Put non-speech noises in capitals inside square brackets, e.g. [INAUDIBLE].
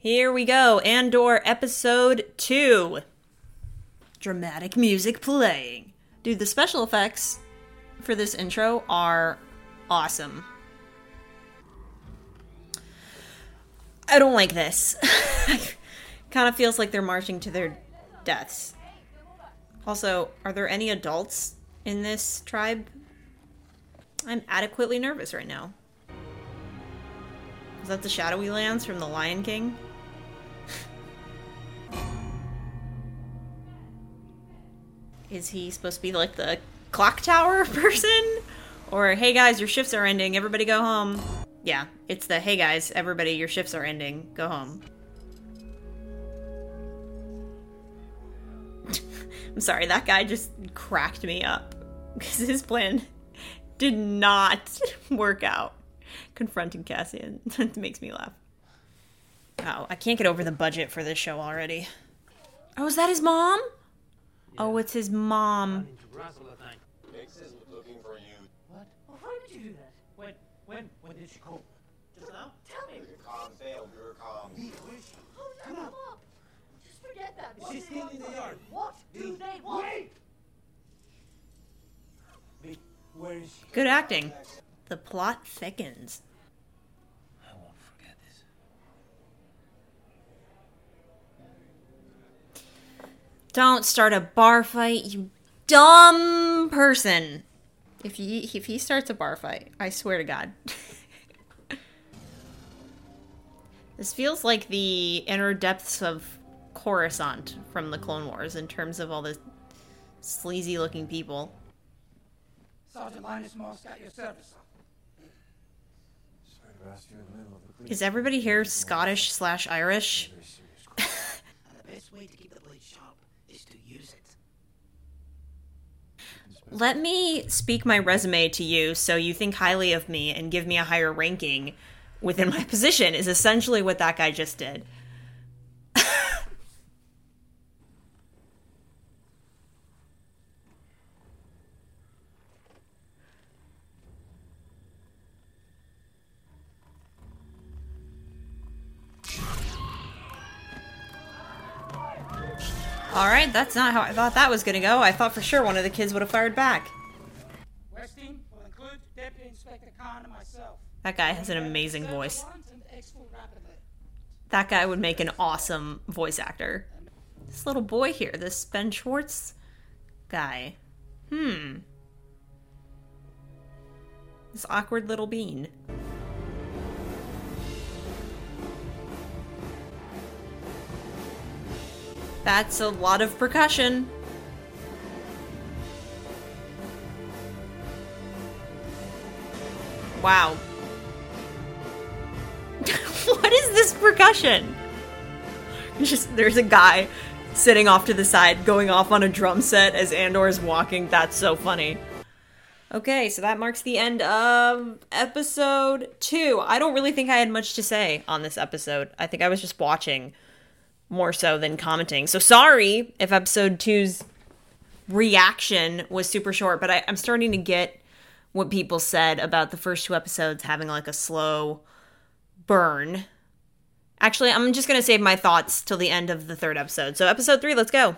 Here we go. Andor episode 2. Dramatic music playing. Dude, the special effects for this intro are awesome. I don't like this. [LAUGHS] kind of feels like they're marching to their deaths. Also, are there any adults in this tribe? I'm adequately nervous right now. Is that the shadowy lands from The Lion King? Is he supposed to be like the clock tower [LAUGHS] person? Or, hey guys, your shifts are ending, everybody go home. Yeah, it's the, hey guys, everybody, your shifts are ending, go home. [LAUGHS] I'm sorry, that guy just cracked me up. [LAUGHS] Because his plan did not work out. Confronting Cassian. [LAUGHS] it makes me laugh. Oh, I can't get over the budget for this show already. Oh, is that his mom? Oh, it's his mom. Bix is looking for you. What? Well, why would you do that? When, when, when did she call? Just now? Tell me. Your comm failed. Your comm. Where is she? Oh, Come no, on. Mom. Just forget that. What She's do still in the yard. me? What do they want? Wait! Wait, where is she? Good acting. The plot thickens. I won't forget this. Don't start a bar fight, you dumb person. If he if he starts a bar fight, I swear to God. [LAUGHS] this feels like the inner depths of Coruscant from the Clone Wars in terms of all the sleazy looking people. Sergeant Linus Mosk got your service. Sorry to ask you in the middle of the police. Is everybody here Scottish slash Irish? The best way to keep the blade sharp is to use it. Let me speak my resume to you so you think highly of me and give me a higher ranking within my position, is essentially what that guy just did. Alright, that's not how I thought that was gonna go. I thought for sure one of the kids would have fired back. Team will include Deputy Inspector Karn and myself. That guy has an amazing voice. And exfil rapidly. That guy would make an awesome voice actor. This little boy here, this Ben Schwartz guy. Hmm. This awkward little bean. That's a lot of percussion. Wow. [LAUGHS] what is this percussion? [LAUGHS] Just there's a guy sitting off to the side going off on a drum set as Andor is walking. That's so funny. Okay, so that marks the end of episode 2. I don't really think I had much to say on this episode. I think I was just watching more so than commenting. So sorry if episode two's reaction was super short, but I, I'm starting to get what people said about the first two episodes having like a slow burn. Actually, I'm just gonna save my thoughts till the end of the third episode. So, episode three, let's go.